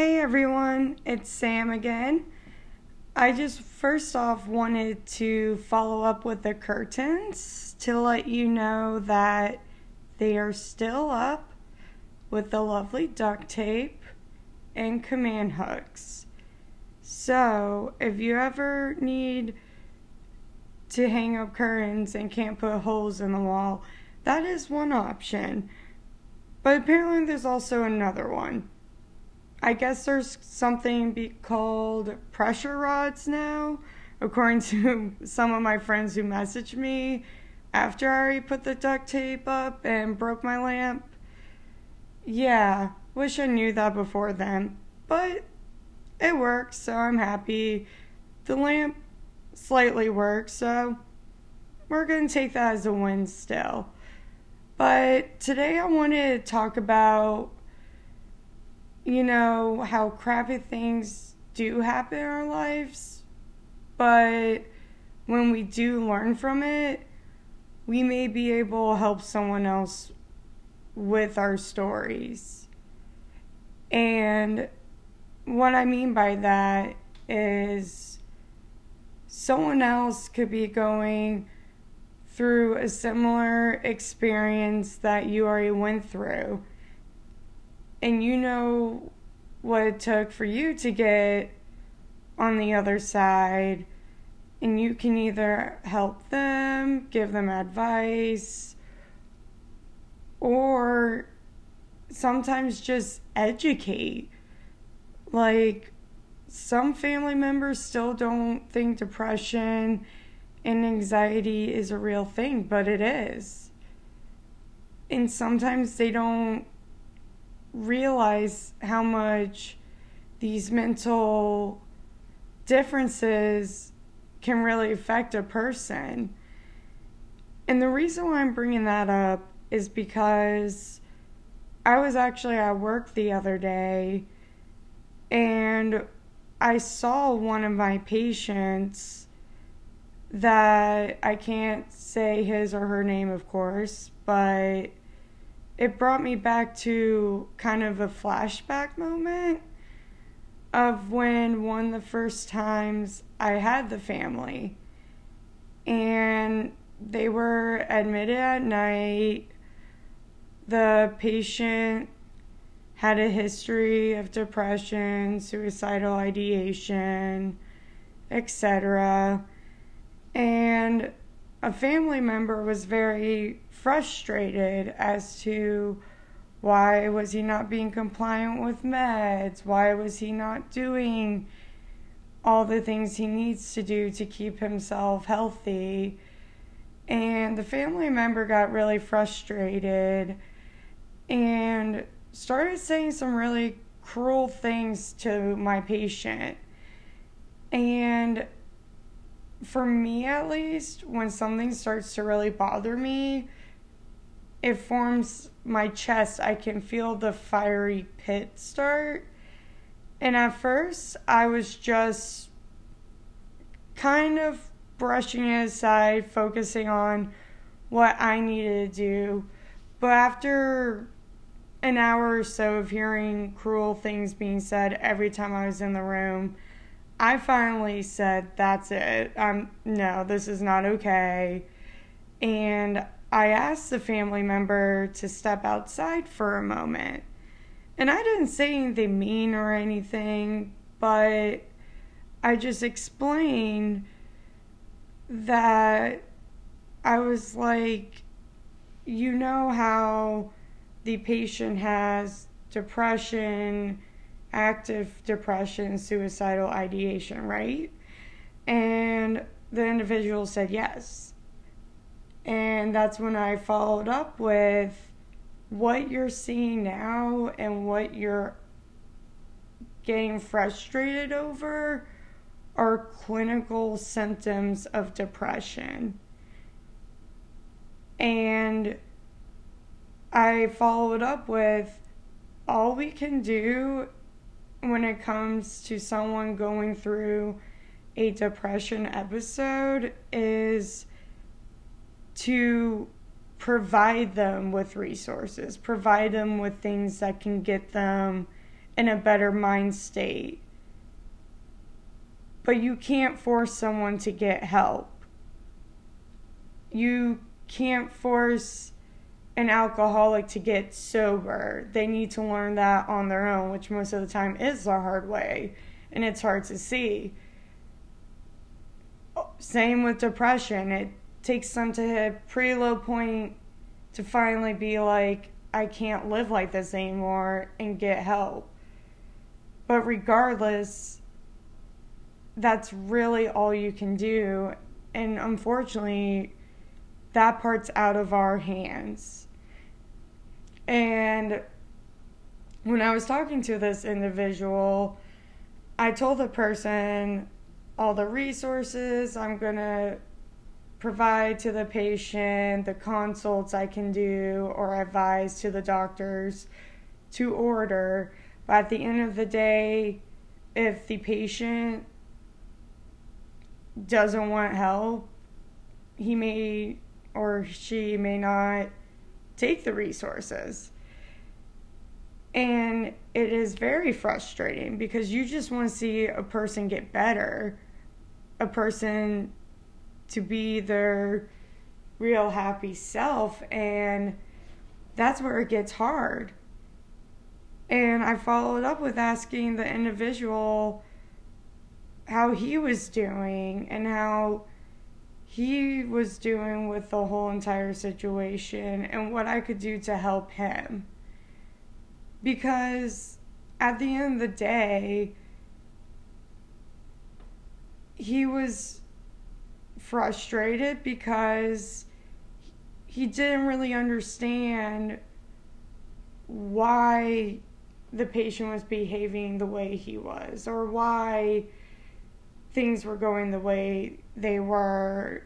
Hey everyone, it's Sam again. I just first off wanted to follow up with the curtains to let you know that they are still up with the lovely duct tape and command hooks. So, if you ever need to hang up curtains and can't put holes in the wall, that is one option. But apparently, there's also another one. I guess there's something be called pressure rods now, according to some of my friends who messaged me after I already put the duct tape up and broke my lamp. Yeah, wish I knew that before then, but it works, so I'm happy. The lamp slightly works, so we're going to take that as a win still. But today I wanted to talk about you know, how crappy things do happen in our lives, but when we do learn from it, we may be able to help someone else with our stories. And what I mean by that is someone else could be going through a similar experience that you already went through and you know what it took for you to get on the other side and you can either help them, give them advice, or sometimes just educate. Like, some family members still don't think depression and anxiety is a real thing, but it is. And sometimes they don't realize how much these mental differences can really affect a person. And the reason why I'm bringing that up is because I was actually at work the other day and I saw one of my patients that I can't say his or her name, of course, but it brought me back to kind of a flashback moment of when one of the first times I had the family. And they were admitted at night. The patient had a history of depression, suicidal ideation, etc. And a family member was very frustrated as to why was he not being compliant with meds? Why was he not doing all the things he needs to do to keep himself healthy? And the family member got really frustrated and started saying some really cruel things to my patient. And for me, at least, when something starts to really bother me, it forms my chest. I can feel the fiery pit start. And at first, I was just kind of brushing it aside, focusing on what I needed to do. But after an hour or so of hearing cruel things being said every time I was in the room, I finally said, That's it. Um, no, this is not okay. And I asked the family member to step outside for a moment. And I didn't say anything mean or anything, but I just explained that I was like, you know how the patient has depression, active depression, suicidal ideation, right? And the individual said yes. And that's when I followed up with what you're seeing now and what you're getting frustrated over are clinical symptoms of depression. And I followed up with all we can do when it comes to someone going through a depression episode is to provide them with resources, provide them with things that can get them in a better mind state. But you can't force someone to get help. You can't force an alcoholic to get sober. They need to learn that on their own, which most of the time is the hard way, and it's hard to see. Same with depression. It takes them to a pretty low point to finally be like, I can't live like this anymore and get help. But regardless, that's really all you can do. And unfortunately, that part's out of our hands. And when I was talking to this individual, I told the person all the resources I'm going to provide to the patient, the consults I can do or advise to the doctors to order. But at the end of the day, if the patient doesn't want help, he may or she may not take the resources. And it is very frustrating because you just want to see a person get better, a person to be their real happy self. And that's where it gets hard. And I followed up with asking the individual how he was doing and how he was doing with the whole entire situation and what I could do to help him. Because at the end of the day, he was frustrated because he didn't really understand why the patient was behaving the way he was or why things were going the way they were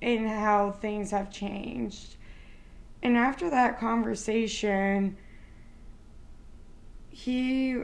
and how things have changed. And after that conversation, he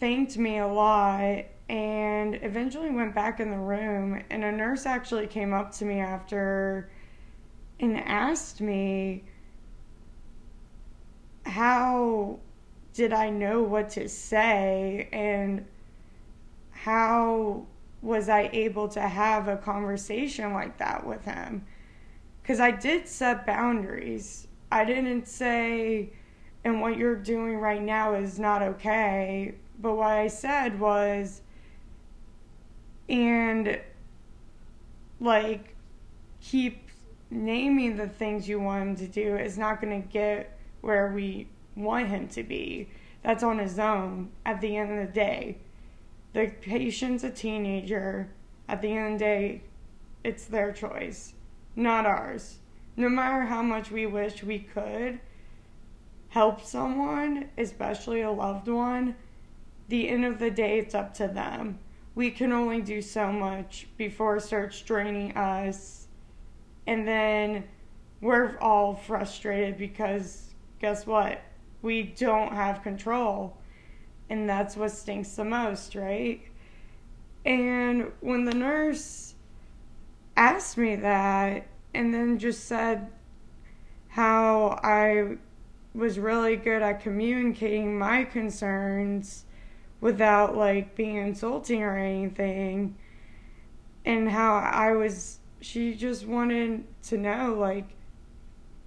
thanked me a lot and eventually went back in the room. And a nurse actually came up to me after and asked me, How did I know what to say? And how was I able to have a conversation like that with him? Because I did set boundaries. I didn't say, and what you're doing right now is not okay. But what I said was, and like, keep naming the things you want him to do is not going to get where we want him to be. That's on his own at the end of the day the patient's a teenager. At the end of the day, it's their choice, not ours. No matter how much we wish we could help someone, especially a loved one, the end of the day, it's up to them. We can only do so much before it starts draining us. And then we're all frustrated because guess what? We don't have control and that's what stinks the most, right? And when the nurse asked me that and then just said how I was really good at communicating my concerns without like being insulting or anything and how I was she just wanted to know like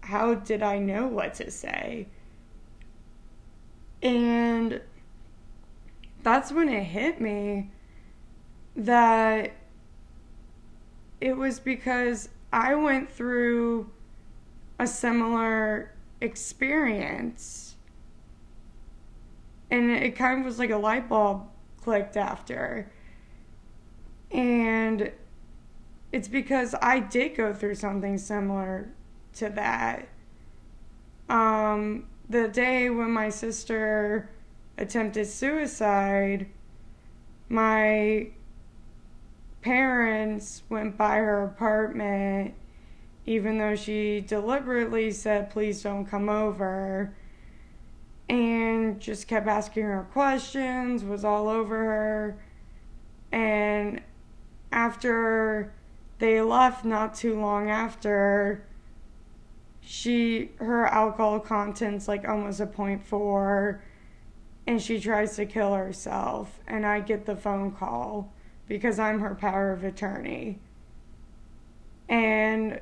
how did I know what to say and that's when it hit me that it was because I went through a similar experience. And it kind of was like a light bulb clicked after. And it's because I did go through something similar to that. Um, the day when my sister attempted suicide, my parents went by her apartment even though she deliberately said, please don't come over, and just kept asking her questions, was all over her. And after they left, not too long after, she her alcohol contents like almost a point four and she tries to kill herself and I get the phone call because I'm her power of attorney. And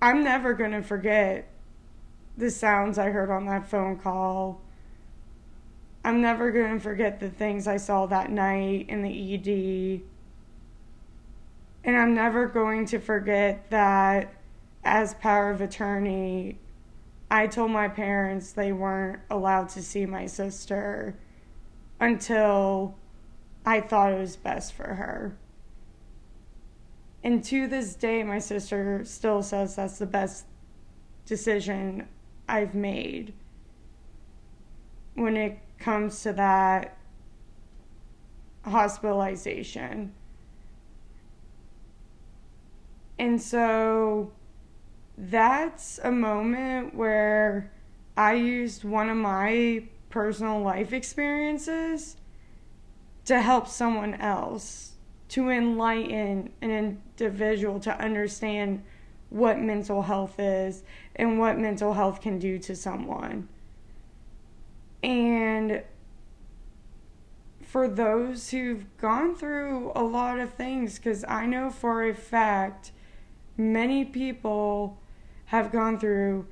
I'm never to forget the sounds I heard on that phone call. I'm never going to forget the things I saw that night in the ED. And I'm never going to forget that as power of attorney, I told my parents they weren't allowed to see my sister until I thought it was best for her. And to this day, my sister still says that's the best decision I've made when it comes to that hospitalization. And so that's a moment where I used one of my personal life experiences to help someone else, to enlighten an individual to understand what mental health is and what mental health can do to someone. And for those who've gone through a lot of things, because I know for a fact many people have gone through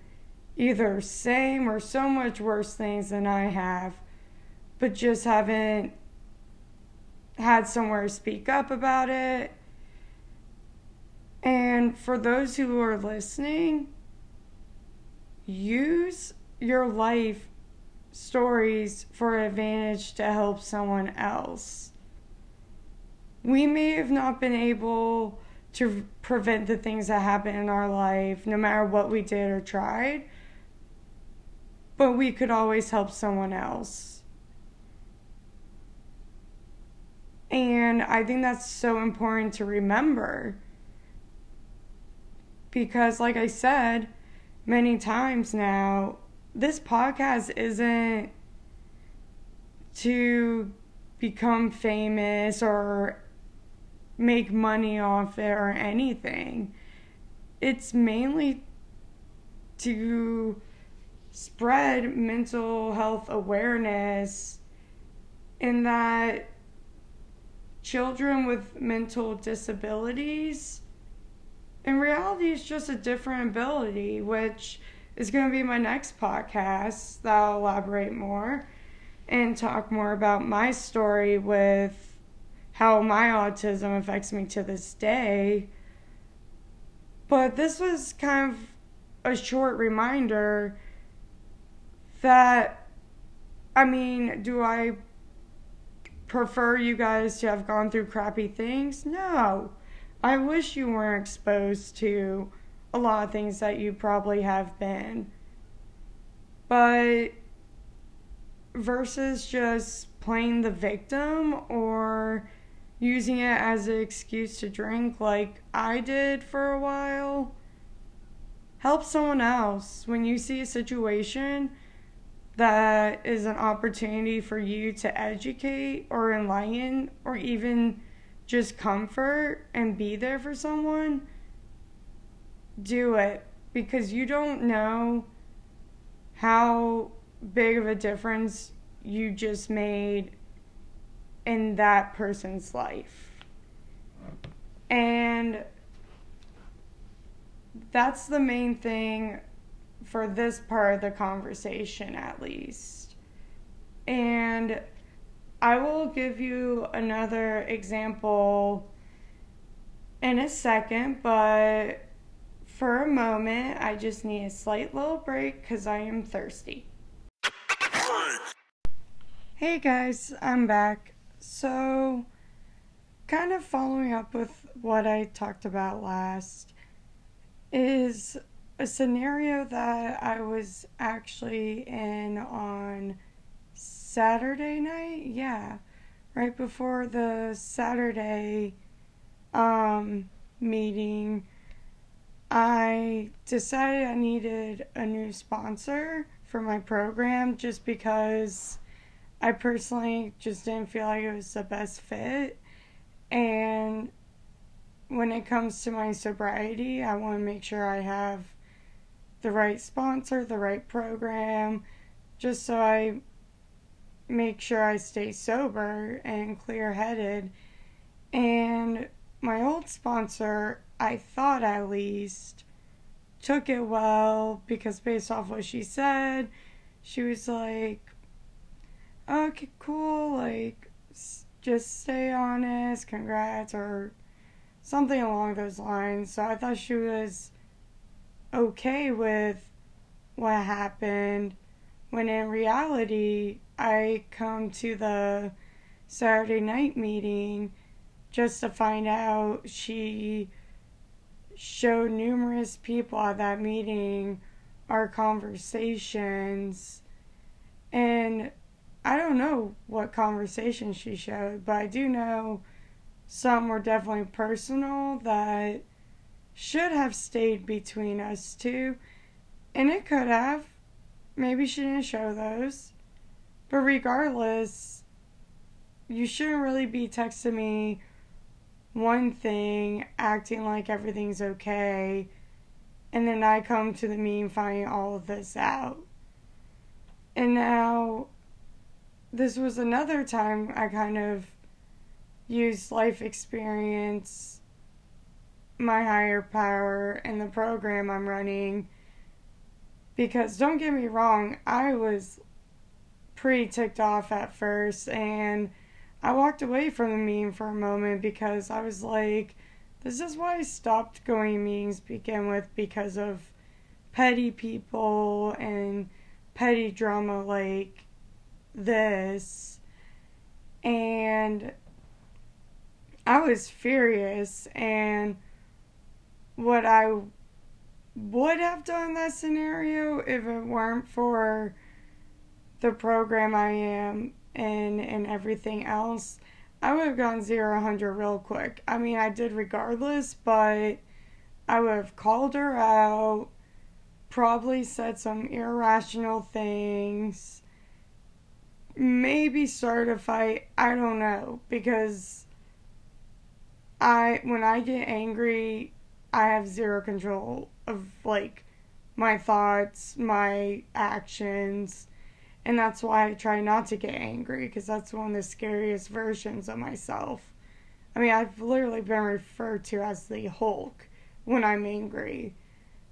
either same or so much worse things than I have, but just haven't had somewhere to speak up about it. And for those who are listening, use your life stories for advantage to help someone else. We may have not been able to prevent the things that happen in our life, no matter what we did or tried. But we could always help someone else. And I think that's so important to remember. Because, like I said many times now, this podcast isn't to become famous or make money off it or anything. It's mainly to spread mental health awareness in that children with mental disabilities in reality it's just a different ability which is going to be my next podcast that I'll elaborate more and talk more about my story with how my autism affects me to this day. But this was kind of a short reminder that, I mean, do I prefer you guys to have gone through crappy things? No. I wish you weren't exposed to a lot of things that you probably have been. But versus just playing the victim or using it as an excuse to drink like I did for a while. Help someone else when you see a situation that is an opportunity for you to educate or enlighten or even just comfort and be there for someone. Do it because you don't know how big of a difference you just made in that person's life. And that's the main thing for this part of the conversation, at least. And I will give you another example in a second, but for a moment, I just need a slight little break because I am thirsty. Hey guys, I'm back. So, kind of following up with what I talked about last, is a scenario that I was actually in on Saturday night. Yeah, right before the Saturday um, meeting. I decided I needed a new sponsor for my program just because I personally just didn't feel like it was the best fit. And when it comes to my sobriety, I want to make sure I have the right sponsor, the right program, just so I make sure I stay sober and clear headed. And my old sponsor, I thought at least, took it well because based off what she said, she was like, okay, cool, like, just stay honest, congrats, or something along those lines. So I thought she was okay with what happened when in reality, I come to the Saturday night meeting just to find out she showed numerous people at that meeting our conversations and I don't know what conversations she showed, but I do know some were definitely personal that should have stayed between us two, and it could have. Maybe she didn't show those. But regardless, you shouldn't really be texting me one thing, acting like everything's okay, and then I come to the meeting finding all of this out. And now, this was another time I kind of used life experience, my higher power, and the program I'm running. Because don't get me wrong, I was pretty ticked off at first, and I walked away from the meeting for a moment because I was like, this is why I stopped going to meetings to begin with because of petty people and petty drama like this. And I was furious. And what I would have done that scenario if it weren't for the program I am in and everything else, I would have gone zero 100 real quick. I mean, I did regardless, but I would have called her out probably said some irrational things, maybe start a fight. I don't know because I when I get angry, I have zero control of like my thoughts, my actions, and that's why I try not to get angry because that's one of the scariest versions of myself. I mean, I've literally been referred to as the Hulk when I'm angry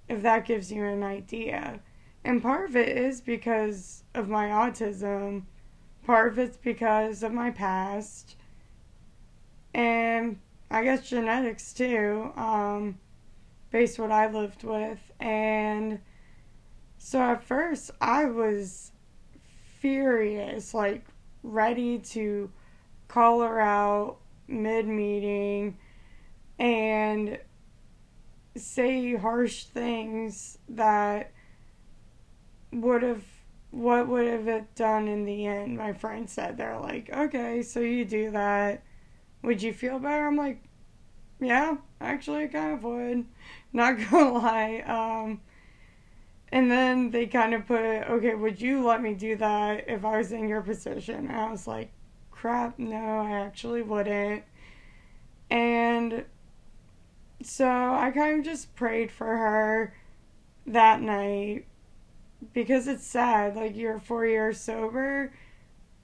if that gives you an idea. And part of it is because of my autism, part of it's because of my past, and I guess genetics too, um, based what I lived with. And so at first I was furious, like ready to call her out mid meeting and say harsh things that would have what would have it done in the end? My friend said they're like okay so you do that. Would you feel better? I'm like yeah actually i kind of would not gonna lie um and then they kind of put okay would you let me do that if i was in your position and i was like crap no i actually wouldn't and so I kind of just prayed for her that night because it's sad. Like, you're four years sober,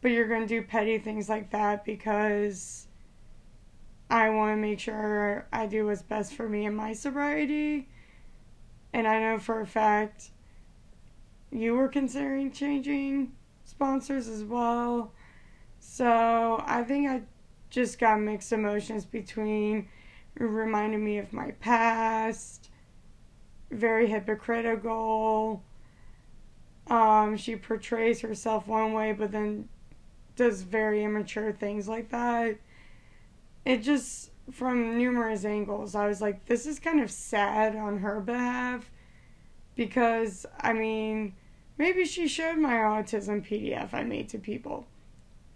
but you're going to do petty things like that because I want to make sure I do what's best for me and my sobriety. And I know for a fact you were considering changing sponsors as well. So I think I just got mixed emotions between reminded me of my past, very hypocritical. Um, she portrays herself one way, but then does very immature things like that. It just, from numerous angles, I was like, this is kind of sad on her behalf because, I mean, maybe she showed my autism PDF I made to people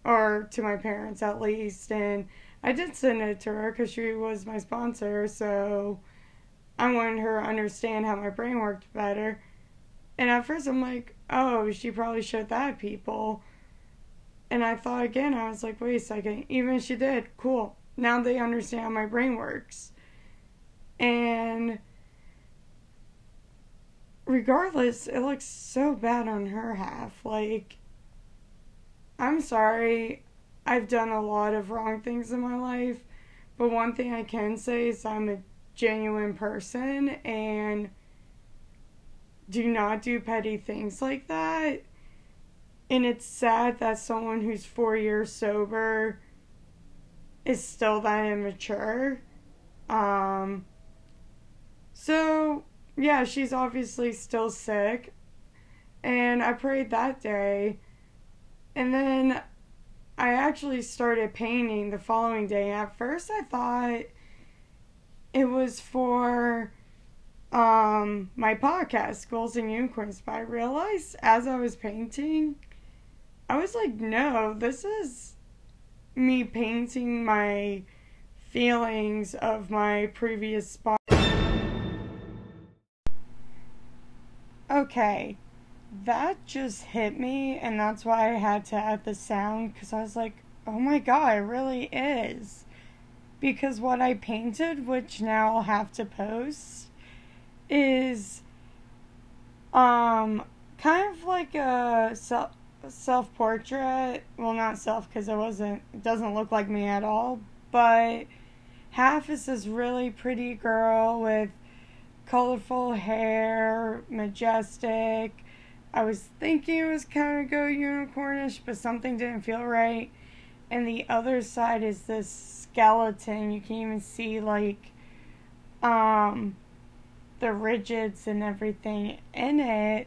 or to my parents at least, and I did send it to her because she was my sponsor, so I wanted her to understand how my brain worked better. And at first, I'm like, oh, she probably showed that people. And I thought again, I was like, wait a second, even if she did, cool. Now they understand how my brain works. And regardless, it looks so bad on her half. Like, I'm sorry. I've done a lot of wrong things in my life, but one thing I can say is I'm a genuine person and do not do petty things like that. And it's sad that someone who's four years sober is still that immature. Um, so, yeah, she's obviously still sick. And I prayed that day. And then I actually started painting the following day. At first, I thought it was for um, my podcast, Skulls and Unicorns, but I realized as I was painting, I was like, no, this is me painting my feelings of my previous spot. Okay, that just hit me, and that's why I had to add the sound because I was like, oh my god, it really is. Because what I painted, which now I'll have to post, is um kind of like a self portrait. Well, not self because it wasn't. It doesn't look like me at all. But half is this really pretty girl with colorful hair, majestic. I was thinking it was kind of go unicornish, but something didn't feel right. And the other side is this skeleton. You can even see like um the rigids and everything in it.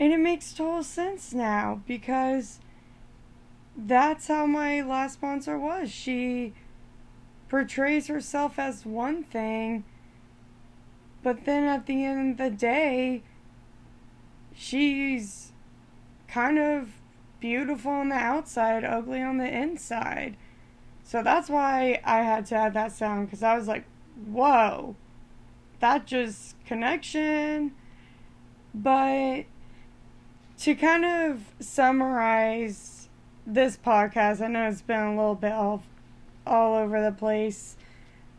And it makes total sense now because that's how my last sponsor was. She portrays herself as one thing, but then at the end of the day, she's kind of beautiful on the outside, ugly on the inside. So that's why I had to add that sound because I was like, whoa that just connection. But to kind of summarize this podcast, I know it's been a little bit all, all over the place,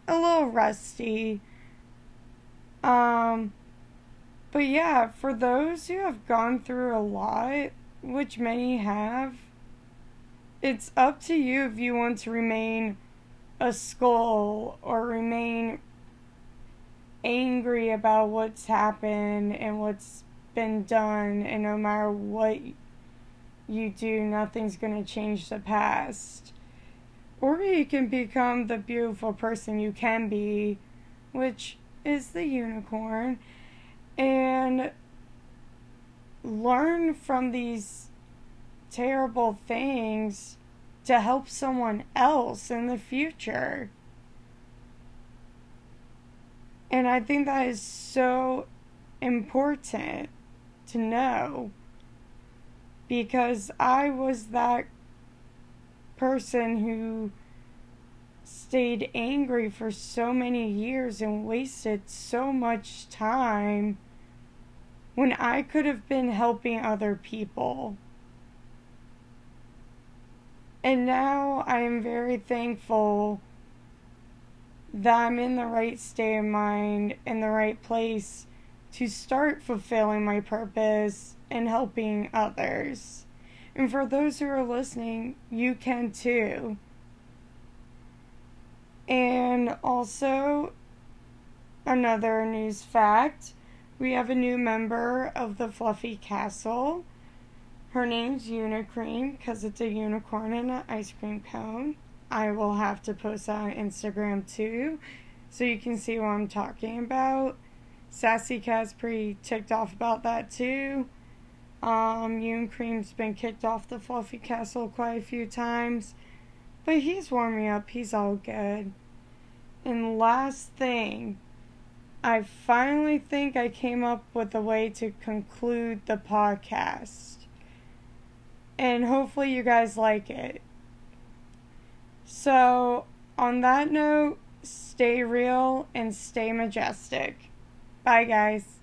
a little rusty. Um, but yeah, for those who have gone through a lot, which many have, it's up to you if you want to remain a skull or remain angry about what's happened and what's been done, and no matter what you do, nothing's going to change the past. Or you can become the beautiful person you can be, which is the unicorn, and learn from these terrible things to help someone else in the future. And I think that is so important to know because I was that person who stayed angry for so many years and wasted so much time when I could have been helping other people. And now I am very thankful that I'm in the right state of mind, in the right place to start fulfilling my purpose and helping others. And for those who are listening, you can too. And also, another news fact we have a new member of the Fluffy Castle. Her name's Unicream because it's a unicorn in an ice cream cone. I will have to post that on Instagram too, so you can see what I'm talking about. Sassy Cat's pretty ticked off about that too. Um, Cream's been kicked off the Fluffy Castle quite a few times, but he's warming up. He's all good. And last thing, I finally think I came up with a way to conclude the podcast. And hopefully you guys like it. So, on that note, stay real and stay majestic. Bye, guys.